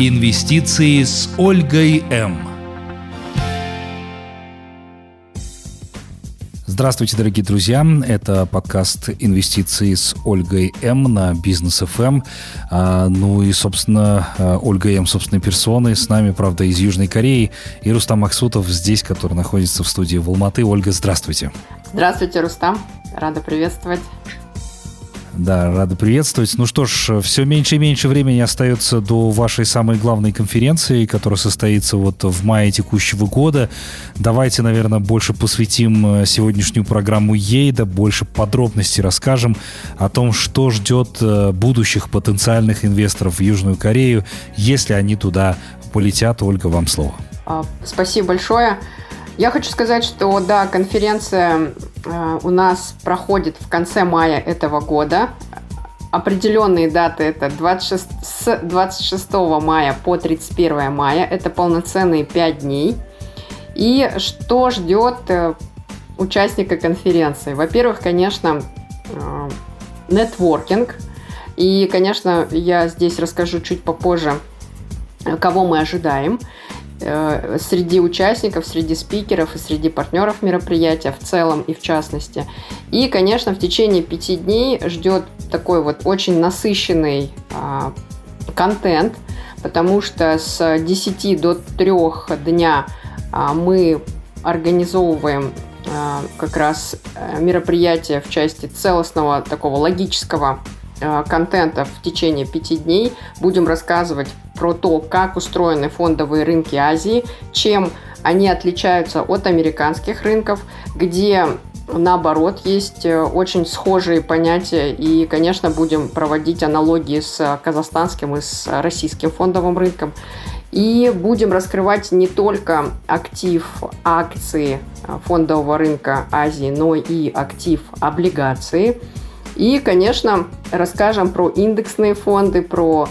Инвестиции с Ольгой М. Здравствуйте, дорогие друзья. Это подкаст «Инвестиции» с Ольгой М. на Бизнес ФМ. А, ну и, собственно, а, Ольга М. собственной персоной. С нами, правда, из Южной Кореи. И Рустам Максутов здесь, который находится в студии в Алматы. Ольга, здравствуйте. Здравствуйте, Рустам. Рада приветствовать. Да, рада приветствовать. Ну что ж, все меньше и меньше времени остается до вашей самой главной конференции, которая состоится вот в мае текущего года. Давайте, наверное, больше посвятим э, сегодняшнюю программу ей, да больше подробностей расскажем о том, что ждет э, будущих потенциальных инвесторов в Южную Корею, если они туда полетят. Ольга, вам слово. А, спасибо большое. Я хочу сказать, что да, конференция э, у нас проходит в конце мая этого года. Определенные даты это 26, с 26 мая по 31 мая. Это полноценные 5 дней. И что ждет э, участника конференции? Во-первых, конечно, э, нетворкинг. И, конечно, я здесь расскажу чуть попозже, кого мы ожидаем. Э, среди участников, среди спикеров и среди партнеров мероприятия в целом и в частности. И, конечно, в течение пяти дней ждет такой вот очень насыщенный а, контент, потому что с 10 до 3 дня а, мы организовываем а, как раз э, мероприятие в части целостного такого логического контента в течение пяти дней. Будем рассказывать про то, как устроены фондовые рынки Азии, чем они отличаются от американских рынков, где наоборот есть э, очень схожие понятия и, конечно, будем проводить аналогии с казахстанским и с российским фондовым рынком. И будем раскрывать не только актив акции фондового рынка Азии, но и актив облигации – и, конечно, расскажем про индексные фонды, про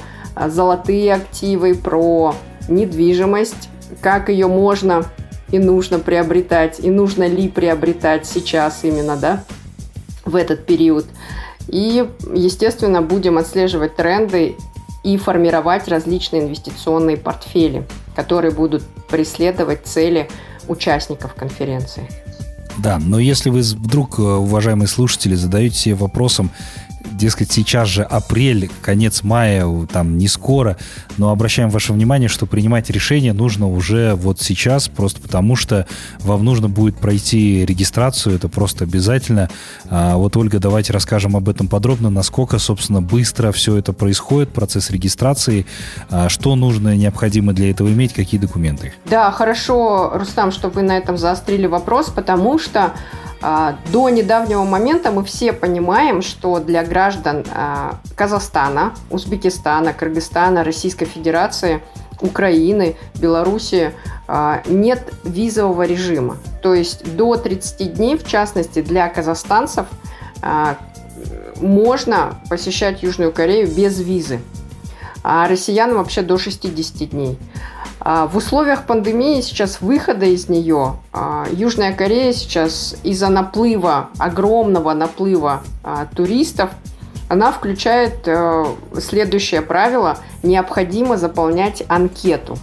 золотые активы, про недвижимость, как ее можно и нужно приобретать, и нужно ли приобретать сейчас именно, да, в этот период. И, естественно, будем отслеживать тренды и формировать различные инвестиционные портфели, которые будут преследовать цели участников конференции. Да, но если вы вдруг, э, уважаемые слушатели, задаете себе вопросом, дескать, сейчас же апрель, конец мая, там не скоро, но обращаем ваше внимание, что принимать решение нужно уже вот сейчас, просто потому что вам нужно будет пройти регистрацию, это просто обязательно. А вот, Ольга, давайте расскажем об этом подробно, насколько, собственно, быстро все это происходит, процесс регистрации, а что нужно, необходимо для этого иметь, какие документы. Да, хорошо, Рустам, что вы на этом заострили вопрос, потому что до недавнего момента мы все понимаем, что для граждан а, Казахстана, Узбекистана, Кыргызстана, Российской Федерации, Украины, Белоруссии а, нет визового режима. То есть до 30 дней, в частности для казахстанцев, можно посещать Южную Корею без визы, а россиянам вообще до 60 дней. А, в условиях пандемии сейчас выхода из нее а, Южная Корея сейчас из-за наплыва, огромного наплыва а, туристов, она включает э, следующее правило. Необходимо заполнять анкету.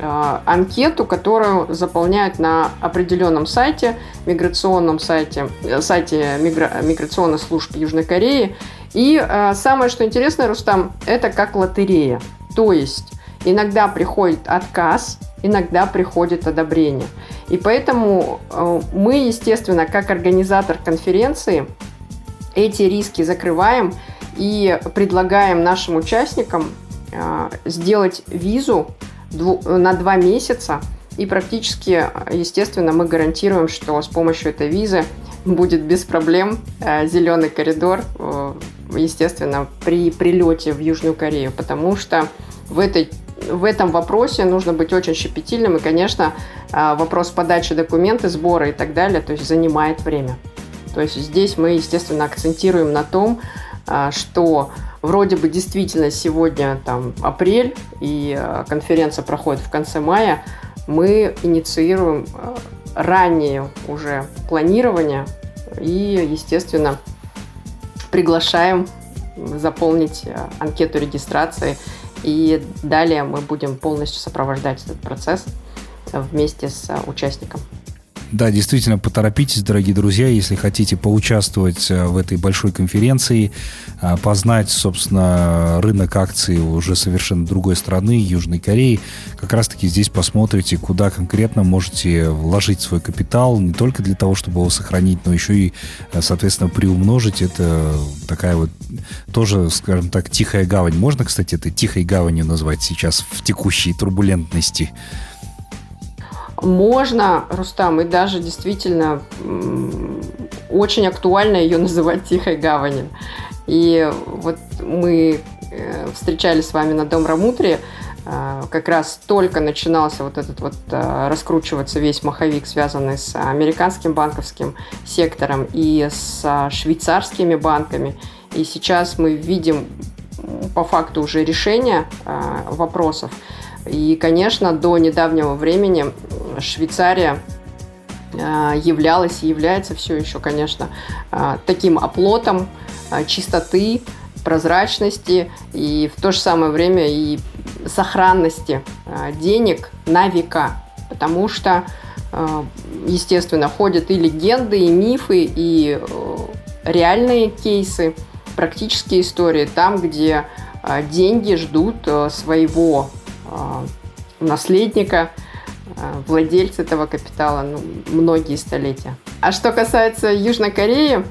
Анкету, которую заполняют на определенном сайте, миграционном сайте, э, сайте мигра, миграционных служб Южной Кореи. И самое, что интересно, Рустам, это как лотерея. То есть Иногда приходит отказ, иногда приходит одобрение. И поэтому э, мы, естественно, как организатор конференции, эти риски закрываем и предлагаем нашим участникам э, сделать визу на два месяца. И практически, естественно, мы гарантируем, что с помощью этой визы будет без проблем э, зеленый коридор, естественно, при прилете в Южную Корею, потому что в этой в этом вопросе нужно быть очень щепетильным. И, конечно, а, вопрос подачи документов, сбора и так далее, то есть занимает время. То есть здесь мы, естественно, акцентируем на том, а, что вроде бы действительно сегодня там апрель, и а, конференция проходит в конце мая, мы инициируем раннее уже планирование и, естественно, приглашаем заполнить анкету регистрации И далее мы будем полностью сопровождать этот процесс вместе с участником. Да, действительно, поторопитесь, дорогие друзья, если хотите поучаствовать э, в этой большой конференции, э, познать, собственно, рынок акций уже совершенно другой страны, Южной Кореи. Как раз-таки здесь посмотрите, куда конкретно можете вложить свой капитал, не только для того, чтобы его сохранить, но еще и, э, соответственно, приумножить. Это такая вот тоже, скажем так, тихая гавань. Можно, кстати, это тихой гаванью назвать сейчас в текущей турбулентности? Можно, Рустам, и даже действительно очень актуально ее называть Тихой гаванью. И вот мы э, встречались с вами на Дом Рамутре, э, как раз только начинался вот этот вот э, раскручиваться весь маховик, связанный с американским банковским сектором и с швейцарскими банками. И сейчас мы видим по факту уже решения вопросов. И, конечно, до недавнего времени Швейцария а, являлась и является все еще, конечно, а, таким оплотом а, чистоты, прозрачности и в то же самое время и сохранности денег на века. Потому что, естественно, ходят и легенды, и мифы, и реальные кейсы, практические истории, там, где деньги ждут своего наследника – Э, владельцы этого капитала ну, многие столетия. А что касается Южной Кореи,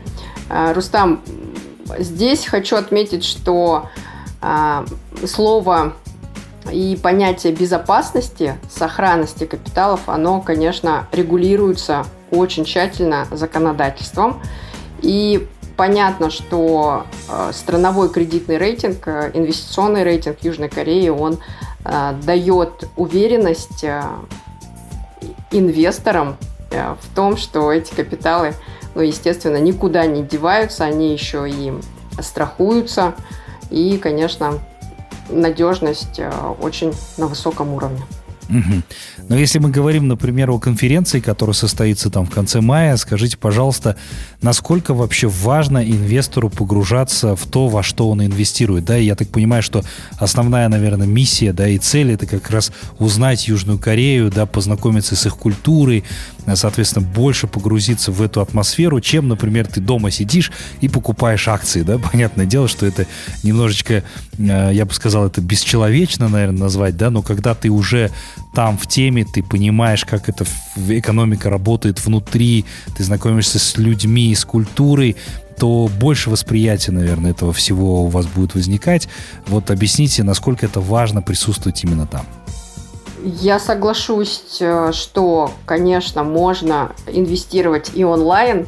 э, Рустам, здесь хочу отметить, что э, слово и понятие безопасности, сохранности капиталов, оно, конечно, регулируется очень тщательно законодательством. И понятно, что страновой кредитный рейтинг, инвестиционный рейтинг Южной Кореи, он дает уверенность инвесторам э, в том, что эти капиталы, ну, естественно, никуда не деваются, они еще и страхуются, и, конечно, надежность э, очень на высоком уровне. Угу. Но если мы говорим, например, о конференции, которая состоится там в конце мая, скажите, пожалуйста, насколько вообще важно инвестору погружаться в то, во что он инвестирует, да? И я так понимаю, что основная, наверное, миссия, да, и цель это как раз узнать Южную Корею, да, познакомиться с их культурой, соответственно, больше погрузиться в эту атмосферу, чем, например, ты дома сидишь и покупаешь акции, да? Понятное дело, что это немножечко, э, я бы сказал, это бесчеловечно, наверное, назвать, да, но когда ты уже там в теме, ты понимаешь, как эта экономика работает внутри, ты знакомишься с людьми, с культурой, то больше восприятия, наверное, этого всего у вас будет возникать. Вот объясните, насколько это важно присутствовать именно там. Я соглашусь, э, что, конечно, можно инвестировать и онлайн.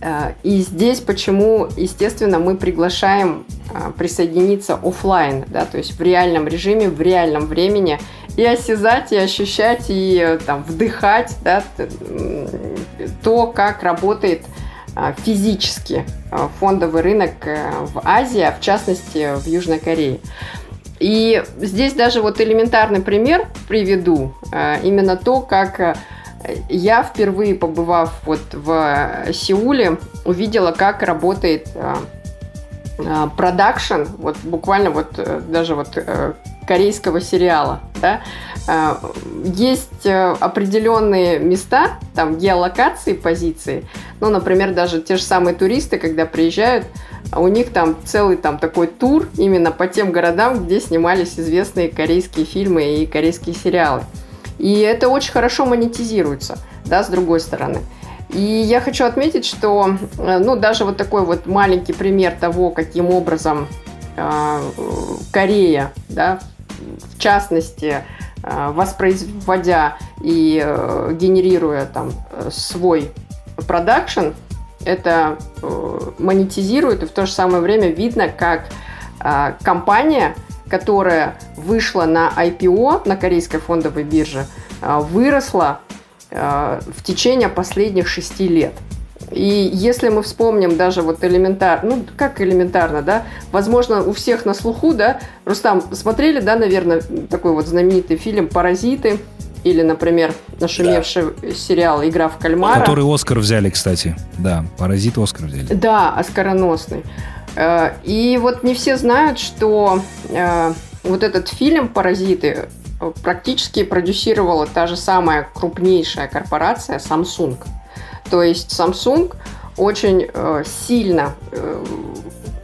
Э, и здесь почему, естественно, мы приглашаем э, присоединиться офлайн, да, то есть в реальном режиме, в реальном времени – и осязать, и ощущать, и там, вдыхать да, то, как работает физически фондовый рынок в Азии, а в частности в Южной Корее. И здесь даже вот элементарный пример приведу. Э, именно то, как я впервые побывав вот в Сеуле, увидела, как работает продакшн, вот буквально вот даже вот корейского сериала. Да? Есть э, определенные места, там геолокации, позиции. Ну, например, даже те же самые туристы, когда приезжают, у них там целый там такой тур именно по тем городам, где снимались известные корейские фильмы и корейские сериалы. И это очень хорошо монетизируется, да, с другой стороны. И я хочу отметить, что, э, ну, даже вот такой вот маленький пример того, каким образом э, Корея, да, в частности, э, воспроизводя и э, генерируя там свой продакшн, это э, монетизирует, и в то же самое время видно, как компания, которая вышла на IPO на корейской фондовой бирже, выросла в течение последних шести лет – и если мы вспомним даже вот элементарно, ну как элементарно, да, возможно у всех на слуху, да, Рустам, смотрели, да, наверное, такой вот знаменитый фильм «Паразиты», или, например, нашумевший да. сериал «Игра в кальмара». Который Оскар взяли, кстати. Да, «Паразит» Оскар взяли. Да, оскароносный. Э, и вот не все знают, что э, вот этот фильм «Паразиты» практически продюсировала та же самая крупнейшая корпорация Samsung. То есть Samsung очень э, сильно,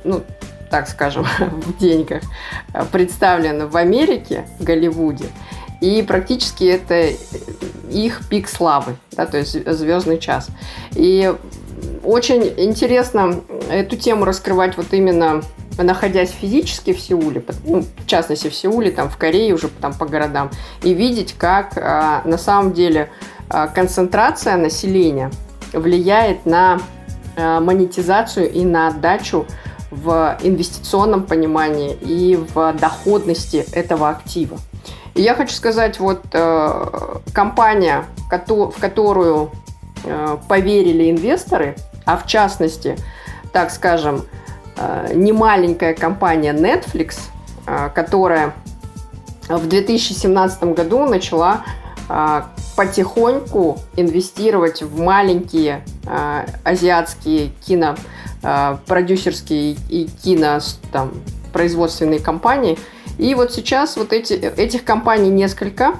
ну, так скажем, в деньгах представлена в Америке, в Голливуде. И практически это их пик славы, да, то есть звездный час. И очень интересно эту тему раскрывать вот именно находясь физически в Сеуле, ну, в частности в Сеуле, там в Корее уже там по городам, и видеть, как а, на самом деле а, концентрация населения влияет на а, монетизацию и на отдачу в инвестиционном понимании и в доходности этого актива. И я хочу сказать, вот э, компания, в которую э, поверили инвесторы, а в частности, так скажем, э, немаленькая компания Netflix, которая в 2017 году начала потихоньку инвестировать в маленькие азиатские кино продюсерские и кино там, производственные компании. И вот сейчас вот эти, этих компаний несколько.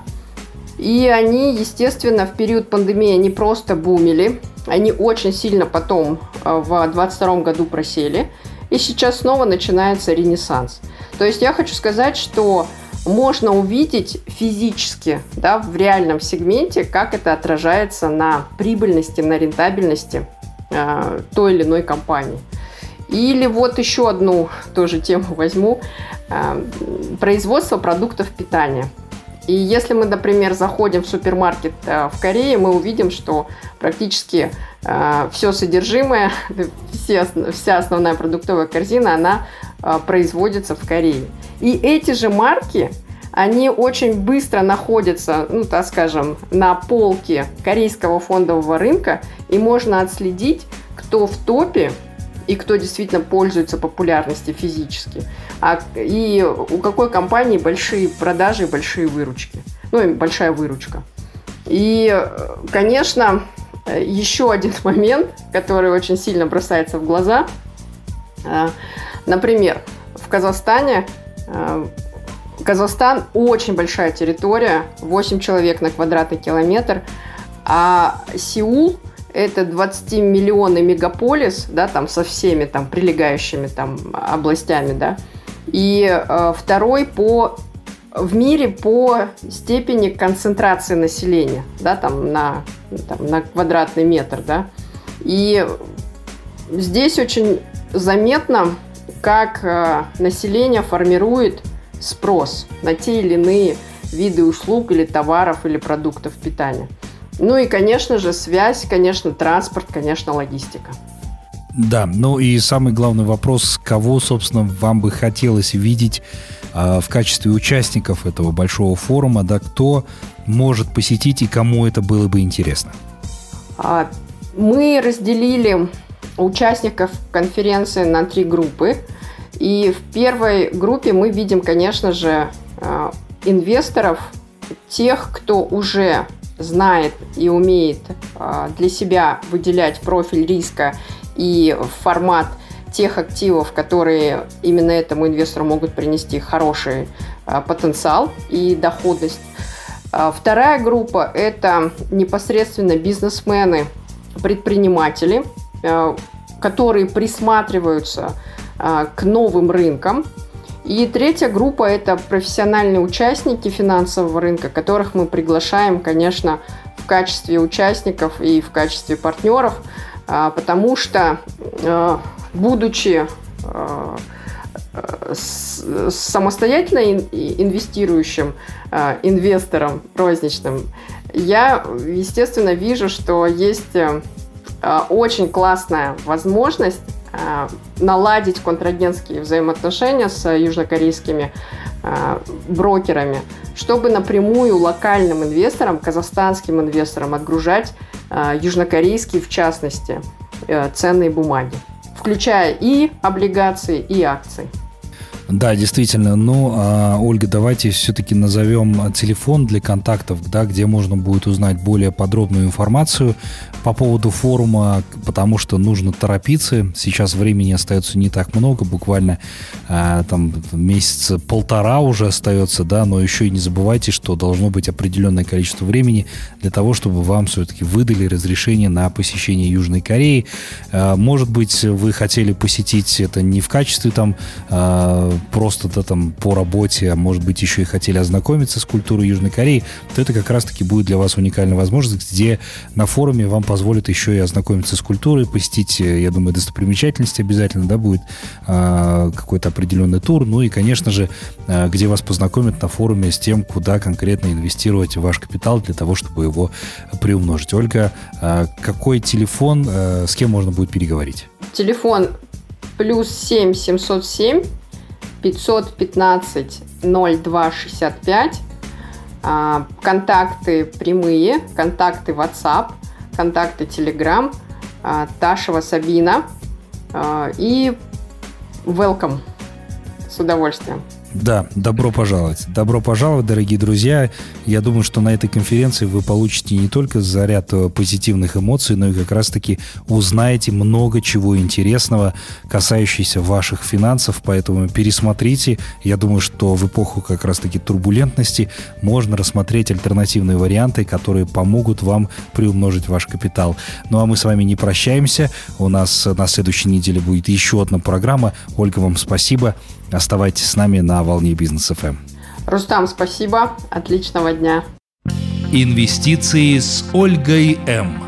И они, естественно, в период пандемии не просто бумили, они очень сильно потом э, в 2022 году просели, и сейчас снова начинается ренессанс. То есть я хочу сказать, что можно увидеть физически, да, в реальном сегменте, как это отражается на прибыльности, на рентабельности э, той или иной компании. Или вот еще одну тоже тему возьму. Э, производство продуктов питания. И если мы, например, заходим в супермаркет э, в Корее, мы увидим, что практически э, все содержимое, вся основная продуктовая корзина, она производится в Корее. И эти же марки, они очень быстро находятся, ну, так скажем, на полке корейского фондового рынка, и можно отследить, кто в топе и кто действительно пользуется популярностью физически, а, и у какой компании большие продажи и большие выручки, ну и большая выручка. И, конечно, еще один момент, который очень сильно бросается в глаза. А, например, в Казахстане а, Казахстан очень большая территория, 8 человек на квадратный километр, а Сеул это 20-миллионный мегаполис, да, там со всеми там прилегающими там областями, да, и э, второй по в мире по степени концентрации населения, да, там на, там, на квадратный метр, да. И здесь очень заметно, как э, население формирует спрос на те или иные виды услуг или товаров или продуктов питания. Ну и, конечно же, связь, конечно, транспорт, конечно, логистика. Да, ну и самый главный вопрос, кого, собственно, вам бы хотелось видеть э, в качестве участников этого большого форума, да, кто может посетить и кому это было бы интересно? А, мы разделили участников конференции на три группы. И в первой группе мы видим, конечно же, э, инвесторов, тех, кто уже знает и умеет а, для себя выделять профиль риска и формат тех активов, которые именно этому инвестору могут принести хороший а, потенциал и доходность. А, вторая группа – это непосредственно бизнесмены, предприниматели, которые присматриваются к новым рынкам, и третья группа – это профессиональные участники финансового рынка, которых мы приглашаем, конечно, в качестве участников и в качестве партнеров, а, потому что, а, будучи а, самостоятельно инвестирующим инвестором розничным, я, естественно, вижу, что есть очень классная возможность наладить контрагентские взаимоотношения с южнокорейскими э, брокерами, чтобы напрямую локальным инвесторам, казахстанским инвесторам отгружать э, южнокорейские, в частности, ценные бумаги, включая и облигации, и акции. Да, действительно. Ну, а, Ольга, давайте все-таки назовем телефон для контактов, да, где можно будет узнать более подробную информацию по поводу форума, потому что нужно торопиться. Сейчас времени остается не так много, буквально а, там месяца полтора уже остается, да, но еще и не забывайте, что должно быть определенное количество времени для того, чтобы вам все-таки выдали разрешение на посещение Южной Кореи. А, может быть, вы хотели посетить это не в качестве там просто да, там по работе, а может быть еще и хотели ознакомиться с культурой Южной Кореи, то это как раз-таки будет для вас уникальная возможность, где на форуме вам позволят еще и ознакомиться с культурой, посетить, э, я думаю, достопримечательности обязательно, да, будет э, какой-то определенный тур, ну и, конечно же, э, где вас познакомят на форуме с тем, куда конкретно инвестировать ваш капитал для того, чтобы его приумножить. Ольга, э, какой телефон, э, с кем можно будет переговорить? Телефон плюс 7 707 515 0265. Контакты прямые, контакты WhatsApp, контакты Telegram, а, Ташева Сабина а, и welcome с удовольствием. Да, добро пожаловать. Добро пожаловать, дорогие друзья. Я думаю, что на этой конференции вы получите не только заряд э, позитивных эмоций, но и как раз-таки узнаете много чего интересного, касающегося ваших финансов. Поэтому пересмотрите. Я думаю, что в эпоху как раз-таки турбулентности можно рассмотреть альтернативные варианты, которые помогут вам приумножить ваш капитал. Ну а мы с вами не прощаемся. У нас на следующей неделе будет еще одна программа. Ольга, вам спасибо. Оставайтесь с нами на волне бизнес ФМ. Эм. Рустам, спасибо. Отличного дня. Инвестиции с Ольгой М.